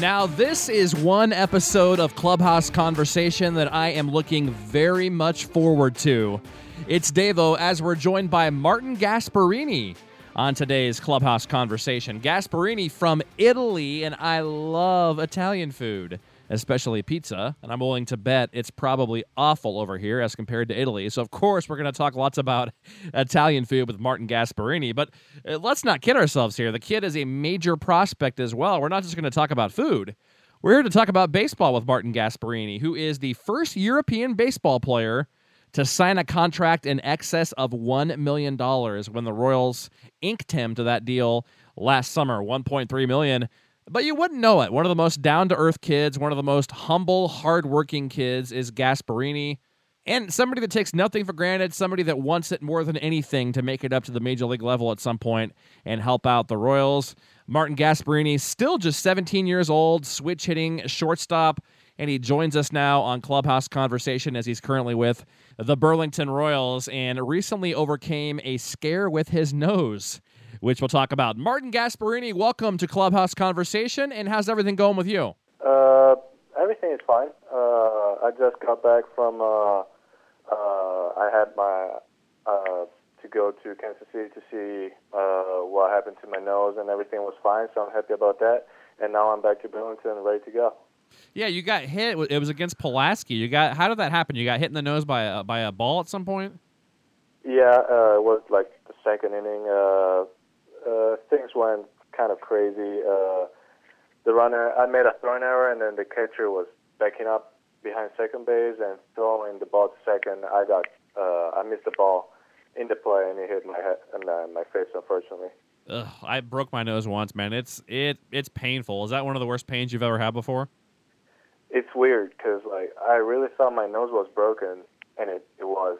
Now, this is one episode of Clubhouse Conversation that I am looking very much forward to. It's Devo as we're joined by Marten Gasparini on today's Clubhouse Conversation. Gasparini from Italy, and I love Italian food especially pizza. And I'm willing to bet it's probably awful over here as compared to Italy. So, of course, we're going to talk lots about Italian food with Marten Gasparini. But uh, let's not kid ourselves here. The kid is a major prospect as well. We're not just going to talk about food. We're here to talk about baseball with Marten Gasparini, who is the first European baseball player to sign a contract in excess of $1 million when the Royals inked him to that deal last summer, $1.3 million. But you wouldn't know it. One of the most down to earth kids, one of the most humble, hardworking kids is Gasparini. And somebody that takes nothing for granted, somebody that wants it more than anything to make it up to the major league level at some point and help out the Royals. Marten Gasparini, still just 17 years old, switch hitting shortstop, and he joins us now on Clubhouse Conversation as he's currently with the Burlington Royals and recently overcame a scare with his nose which we'll talk about. Marten Gasparini, welcome to Clubhouse Conversation, and how's everything going with you? Uh, everything is fine. Uh, I just got back from. Uh, uh I had my uh, to go to Kansas City to see uh, what happened to my nose, and everything was fine. So I'm happy about that. And now I'm back to Burlington, ready to go. Yeah, you got hit. It was against Pulaski. You got. How did that happen? You got hit in the nose by a by a ball at some point. Yeah, it was like the second inning uh, things went kind of crazy. Uh, the runner, I made a throwing error, and then the catcher was backing up behind second base and throwing the ball to second. I got, uh, I missed the ball in the play, and it hit my head and uh, my face, unfortunately. Ugh, I broke my nose once, man. It's it it's painful. Is that one of the worst pains you've ever had before? It's weird because like I really thought my nose was broken, and it it was,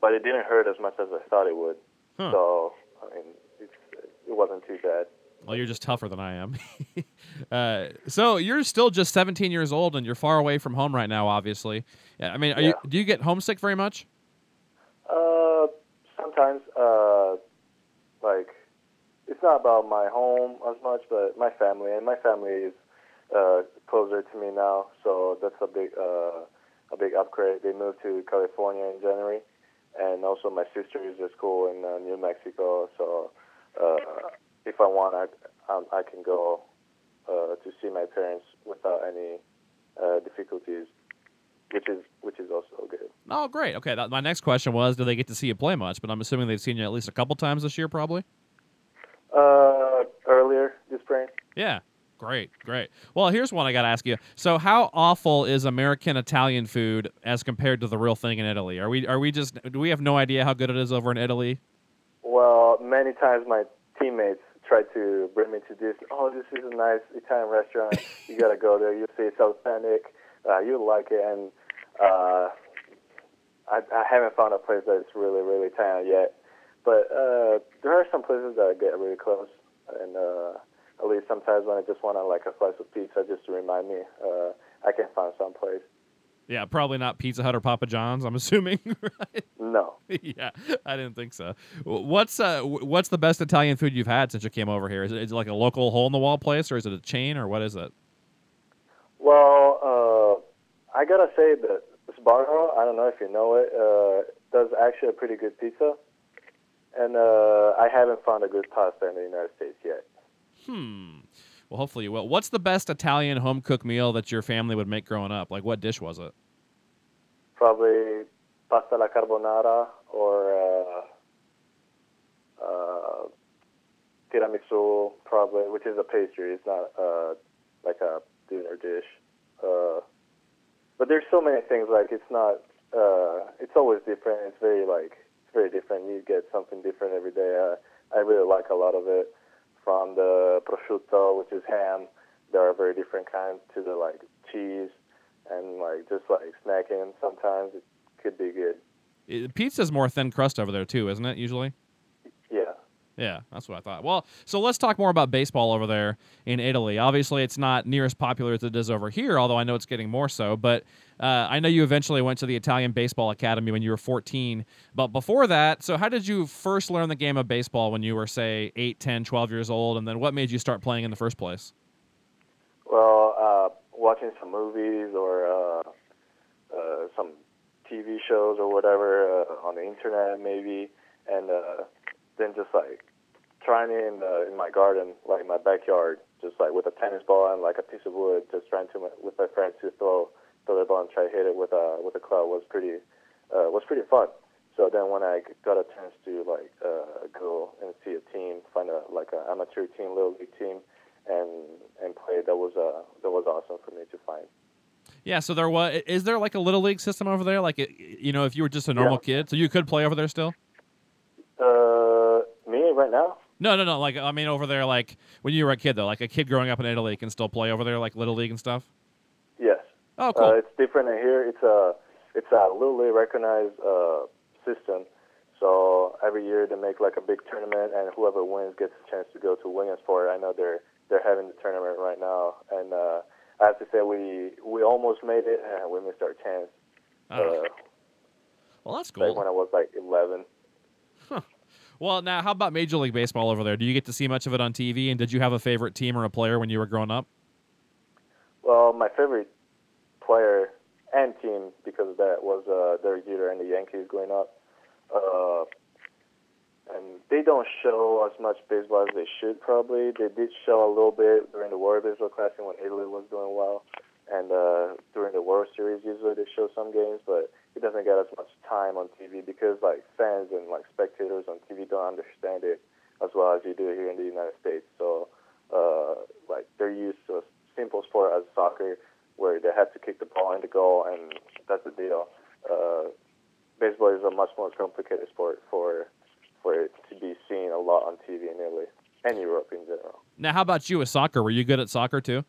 but it didn't hurt as much as I thought it would. Huh. So I mean, it wasn't too bad. Well, you're just tougher than I am. uh, so you're still just 17 years old, and you're far away from home right now. Obviously, yeah. I mean, yeah. you, do you get homesick very much? Uh, sometimes. Uh, like, it's not about my home as much, but my family, and my family is uh, closer to me now, so that's a big, uh, a big upgrade. They moved to California in January, and also my sister is at school in uh, New Mexico, so uh, if I want, I, um, I can go uh, to see my parents without any uh, difficulties, which is which is also good. Oh, great. Okay, that, my next question was, do they get to see you play much? But I'm assuming they've seen you at least a couple times this year, probably. Uh, earlier this spring. Yeah. Great, great. Well, here's one I got to ask you. So, how awful is American Italian food as compared to the real thing in Italy? Are we are we just do we have no idea how good it is over in Italy? Well, many times my teammates try to bring me to this. Oh, this is a nice Italian restaurant. You gotta go there. You see it's authentic. Uh, you like it, and uh, I, I haven't found a place that's really, really Italian yet. But uh, there are some places that get really close, and uh, at least sometimes when I just want to like a slice of pizza, just to remind me, uh, I can find some place. Yeah, probably not Pizza Hut or Papa John's. I'm assuming. right? No. yeah, I didn't think so. What's uh, what's the best Italian food you've had since you came over here? Is it, is it like a local hole in the wall place, or is it a chain, or what is it? Well, uh, I gotta say that Sbarro. I don't know if you know it. Uh, does actually a pretty good pizza, and uh, I haven't found a good pasta in the United States yet. Hmm. Well, hopefully you will. What's the best Italian home cooked meal that your family would make growing up? Like, what dish was it? Probably pasta alla carbonara or uh, uh, tiramisu, probably, which is a pastry. It's not uh, like a dinner dish. Uh, but there's so many things. Like, it's not. Uh, it's always different. It's very like it's very different. You get something different every day. I really like a lot of it from the prosciutto, which is ham. There are very different kinds to the like cheese, and like just like snacking sometimes it could be good. Pizza's more thin crust over there too, isn't it? Usually. Yeah. That's what I thought. Well, so let's talk more about baseball over there in Italy. Obviously, it's not near as popular as it is over here, although I know it's getting more so. But uh, I know you eventually went to the Italian Baseball Academy when you were 14. But before that, so how did you first learn the game of baseball when you were, say, 8, 10, 12 years old? And then what made you start playing in the first place? Well, uh, watching some movies or uh, uh, some TV shows or whatever uh, on the internet maybe, and then just like trying in, uh, in my garden, like my backyard, just like with a tennis ball and like a piece of wood, just trying to with my friends to throw throw the ball and try to hit it with a with a club was pretty uh, was pretty fun. So then when I got a chance to like uh, go and see a team, find a like an amateur team, little league team, and and play, that was uh that was awesome for me to find. Yeah, so there was. Is there like a little league system over there? Like, it, you know, if you were just a normal Yeah. kid, so you could play over there still? Uh, right now? No, no, no. Like, I mean, over there, like when you were a kid, though, like a kid growing up in Italy can still play over there, like little league and stuff. Yes. Oh, cool. Uh, it's different in here. It's a it's a legally recognized uh, system. So every year they make like a big tournament, and whoever wins gets a chance to go to Williamsport. I know they're they're having the tournament right now, and uh, I have to say we we almost made it, and we missed our chance. Oh, Uh, well, that's like cool. when I was like 11. Well, now, how about Major League Baseball over there? Do you get to see much of it on TV? And did you have a favorite team or a player when you were growing up? Well, my favorite player and team because of that was uh, Derek Jeter and the Yankees growing up. Uh, and they don't show as much baseball as they should probably. They did show a little bit during the World Baseball Classic when Italy was doing well, and uh, during the World Series usually they show some games, but it doesn't get as much time on TV because like fans and like spectators on TV don't understand it as well as you do here in the United States. So uh, like they're used to a simple sport as soccer where they have to kick the ball in the goal and that's the deal. Uh, baseball is a much more complicated sport for for it to be seen a lot on TV in Italy and Europe in general. Now, how about you with soccer? Were you good at soccer too?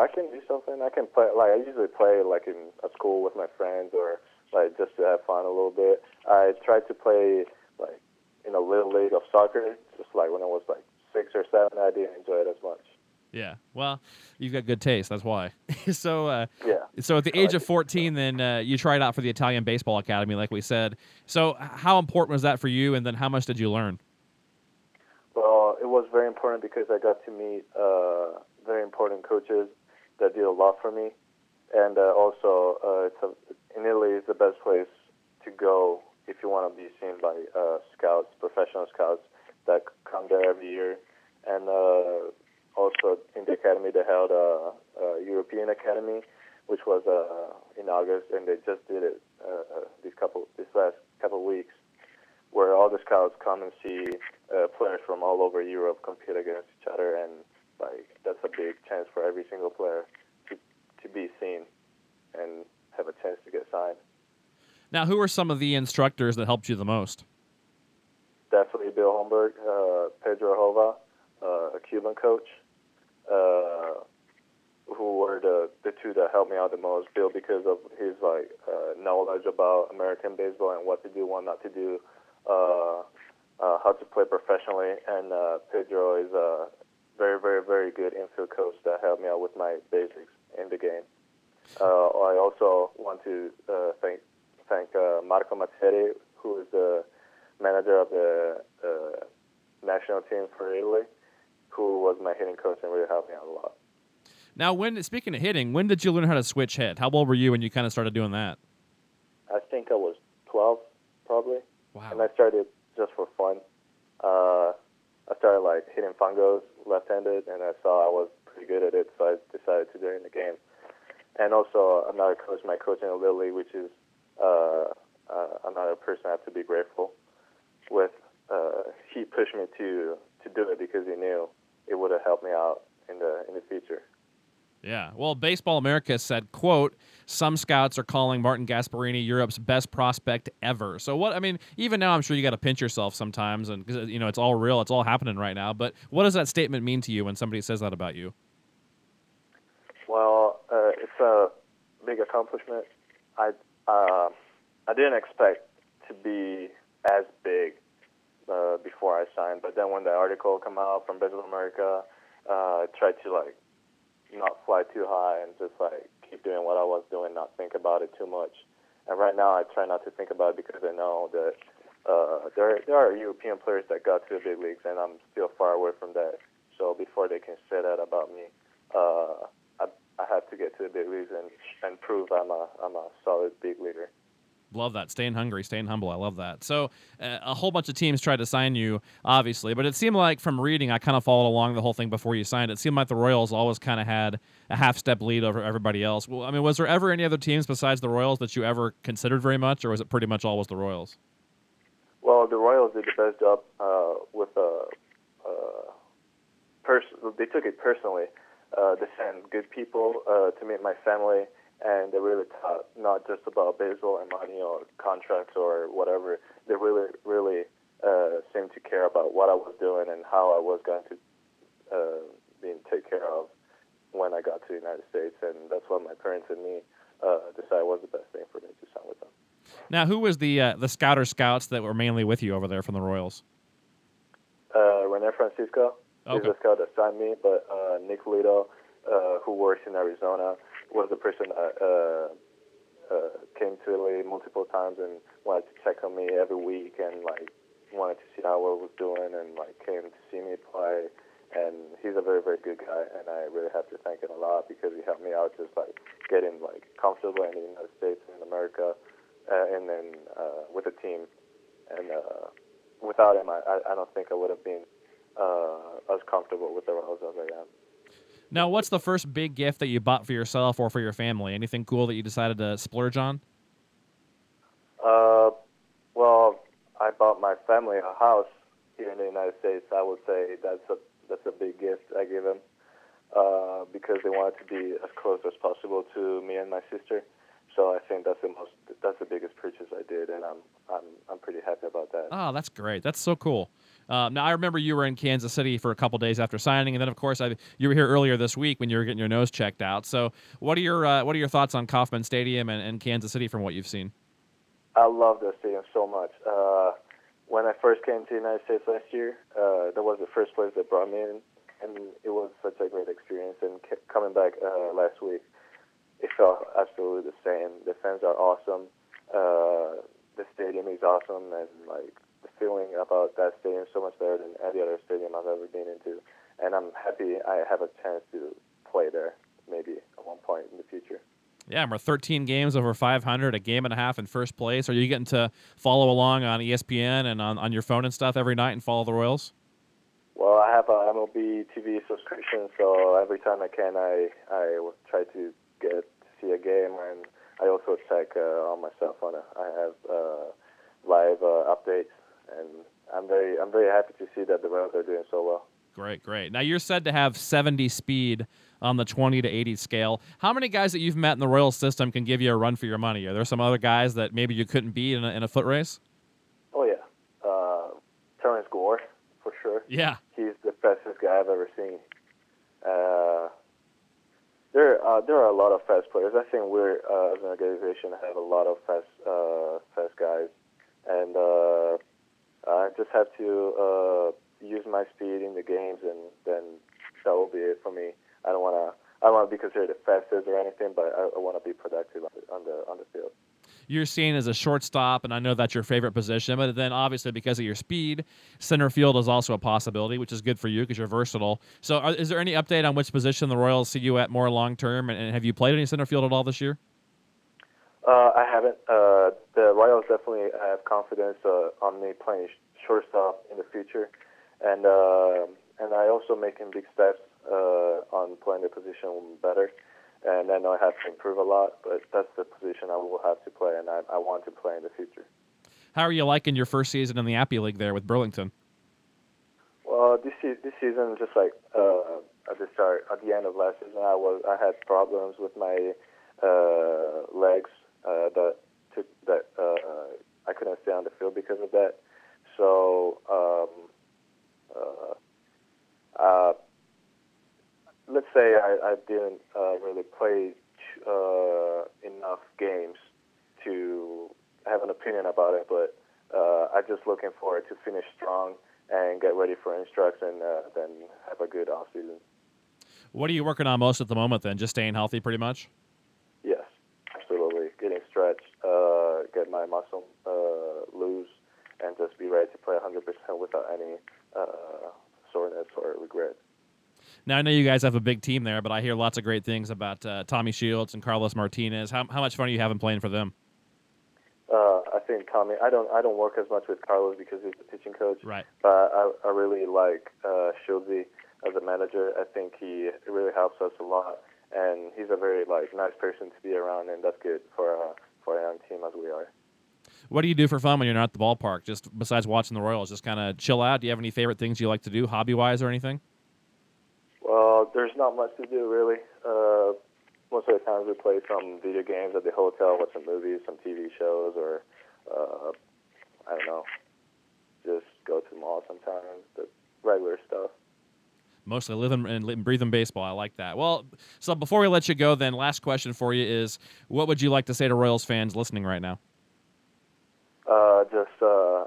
I can do something. I can play. Like I usually play like in a school with my friends or like just to have fun a little bit. I tried to play like in a little league of soccer, just like when I was like six or seven. I didn't enjoy it as much. Yeah. Well, you've got good taste. That's why. so, uh, Yeah. so at the age of 14, then uh, you tried out for the Italian Baseball Academy, like we said. So, how important was that for you? And then, how much did you learn? Well, it was very important because I got to meet uh, very important coaches that did a lot for me, and uh, also uh, it's a, in Italy it's the best place to go if you want to be seen by uh, scouts, professional scouts that come there every year, and uh, also in the academy they held a, a European Academy, which was uh, in August, and they just did it uh, uh, these couple this last couple weeks where all the scouts come and see uh, players from all over Europe compete against each other, and like that's a big chance for every single player to to be seen and have a chance to get signed. Now, who are some of the instructors that helped you the most? Definitely Bill Holmberg, uh, Pedro Hova, uh, a Cuban coach, uh, who were the the two that helped me out the most. Bill because of his like uh, knowledge about American baseball and what to do, what not to do, uh, uh, how to play professionally, and uh, Pedro is a very, very, very good infield coach that helped me out with my basics in the game. Uh, I also want to uh, thank thank uh, Marco Mazzetti, who is the manager of the uh, national team for Italy, who was my hitting coach and really helped me out a lot. Now, when speaking of hitting, when did you learn how to switch hit? How old were you when you kind of started doing that? I think I was 12, probably. Wow. and I started just for fun. Uh, I started like hitting fungos left-handed, and I saw I was pretty good at it, so I decided to do it in the game. And also another coach, my coach in the which is uh, uh, another person I have to be grateful with. Uh, he pushed me to to do it because he knew it would have helped me out in the in the future. Yeah. Well, Baseball America said, "quote Some scouts are calling Marten Gasparini Europe's best prospect ever." So what? I mean, even now, I'm sure you got to pinch yourself sometimes, and you know it's all real, it's all happening right now. But what does that statement mean to you when somebody says that about you? Well, uh, it's a big accomplishment. I uh, I didn't expect to be as big uh, before I signed, but then when the article came out from Baseball America, uh, I tried to like not fly too high and just like keep doing what I was doing, not think about it too much. And right now, I try not to think about it because I know that uh, there there are European players that got to the big leagues, and I'm still far away from that. So before they can say that about me, uh, I I have to get to the big leagues and and prove I'm a I'm a solid big leaguer. Love that. Staying hungry, staying humble. I love that. So, uh, a whole bunch of teams tried to sign you, obviously, but it seemed like from reading, I kind of followed along the whole thing before you signed. It seemed like the Royals always kind of had a half step lead over everybody else. Well, I mean, was there ever any other teams besides the Royals that you ever considered very much, or was it pretty much always the Royals? Well, the Royals did the best job uh, with uh, uh, pers- They took it personally. Uh, they sent good people uh, to meet my family and they really taught not just about baseball and money or contracts or whatever. They really, really uh, seemed to care about what I was doing and how I was going to uh, be taken care of when I got to the United States, and that's what my parents and me uh, decided was the best thing for me to sign with them. Now, who was the uh, the scouter scouts that were mainly with you over there from the Royals? Uh, Rene Francisco, Okay. he's the scout that signed me, but uh, Nick Lito, uh, who works in Arizona, was the person that uh, uh, came to LA multiple times and wanted to check on me every week and like wanted to see how I was doing and like came to see me play. And he's a very very good guy, and I really have to thank him a lot because he helped me out just like getting like comfortable in the United States and in America, uh, and then uh, with the team. And uh, without him, I, I don't think I would have been uh, as comfortable with the Royals as I am. Now, what's the first big gift that you bought for yourself or for your family? Anything cool that you decided to splurge on? Uh, well, I bought my family a house here in the United States. I would say that's a that's a big gift I gave them uh, because they wanted to be as close as possible to me and my sister. So I think that's the most that's the biggest purchase I did, and I'm I'm I'm pretty happy about that. Oh, that's great. That's so cool. Um, now I remember you were in Kansas City for a couple days after signing, and then of course I, you were here earlier this week when you were getting your nose checked out. So what are your uh, what are your thoughts on Kauffman Stadium and, and Kansas City from what you've seen? I love that stadium so much. Uh, when I first came to the United States last year, uh, that was the first place that brought me in, and it was such a great experience. And coming back uh, last week, it felt absolutely the same. The fans are awesome. Uh, the stadium is awesome, and like the feeling about that stadium is so much better than any other stadium I've ever been into. And I'm happy I have a chance to play there, maybe at one point in the future. Yeah, we're 13 games over 500, a game and a half in first place. Are you getting to follow along on ESPN and on, on your phone and stuff every night and follow the Royals? Well, I have a MLB TV subscription, so every time I can, I I try to get to see a game, and I also check uh, on my cell phone. I have uh, live uh, updates, and I'm very I'm very happy to see that the Royals are doing so well. Great, great. Now you're said to have 70 speed on the 20 to 80 scale. How many guys that you've met in the Royal system can give you a run for your money? Are there some other guys that maybe you couldn't beat in a, in a foot race? Oh yeah, uh, Terrence Gore for sure. Yeah. He's the fastest guy I've ever seen. Uh, there, uh, there are a lot of fast players. I think we're uh, as an organization have a lot of fast, uh, fast guys, and uh, I just have to uh, use my speed in the games, and then that will be it for me. I don't want to. I don't want to be considered the fastest or anything, but I, I want to be productive on the, on the on the field. You're seen as a shortstop, and I know that's your favorite position. But then, obviously, because of your speed, center field is also a possibility, which is good for you because you're versatile. So, are, is there any update on which position the Royals see you at more long term? And, and have you played any center field at all this year? Uh, I haven't. Uh, the Royals definitely have confidence uh, on me playing sh- shortstop in the future, and uh, and I also making big steps uh, on playing the position better. And I know I have to improve a lot, but that's the position I will have to play, and I, I want to play in the future. How are you liking your first season in the Appy League there with Burlington? Well, this this season, just like uh, at the start, at the end of last season, I was I had problems with my uh, legs uh, that that uh, I couldn't stay on the field because of that. So um, uh, uh, let's say I, I didn't uh, really play uh, enough games to have an opinion about it, but uh, I'm just looking forward to finish strong and get ready for Instructs and uh, then have a good off season. What are you working on most at the moment then? Just staying healthy pretty much? Yes, absolutely. Getting stretched, uh, get my muscle uh, loose, and just be ready to play 100% without any uh, soreness or regret. Now I know you guys have a big team there, but I hear lots of great things about uh, Tommy Shields and Carlos Martinez. How, how much fun are you having playing for them? Uh, I think Tommy. I don't. I don't work as much with Carlos because he's the pitching coach. Right. But I, I really like uh, Shieldsy as a manager. I think he really helps us a lot, and he's a very like nice person to be around, and that's good for uh, for a young team as we are. What do you do for fun when you're not at the ballpark? Just besides watching the Royals, just kind of chill out. Do you have any favorite things you like to do, hobby wise or anything? Well, there's not much to do really. Uh, most of the times we play some video games at the hotel, watch some movies, some TV shows, or uh, I don't know, just go to the mall sometimes. The regular stuff. Mostly living and breathing baseball. I like that. Well, so before we let you go, then last question for you is: What would you like to say to Royals fans listening right now? Uh, just uh,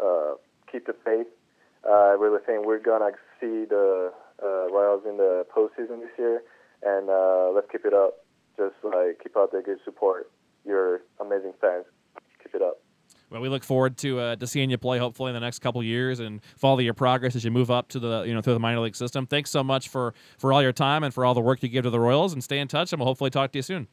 uh, keep the faith. Uh, I really think we're gonna see the uh, Royals in the postseason this year and uh, let's keep it up. Just like keep out the good support. You're amazing fans. Keep it up. Well, we look forward to uh, to seeing you play hopefully in the next couple years and follow your progress as you move up to the you know through the minor league system. Thanks so much for for all your time and for all the work you give to the Royals. And stay in touch, and we'll hopefully talk to you soon.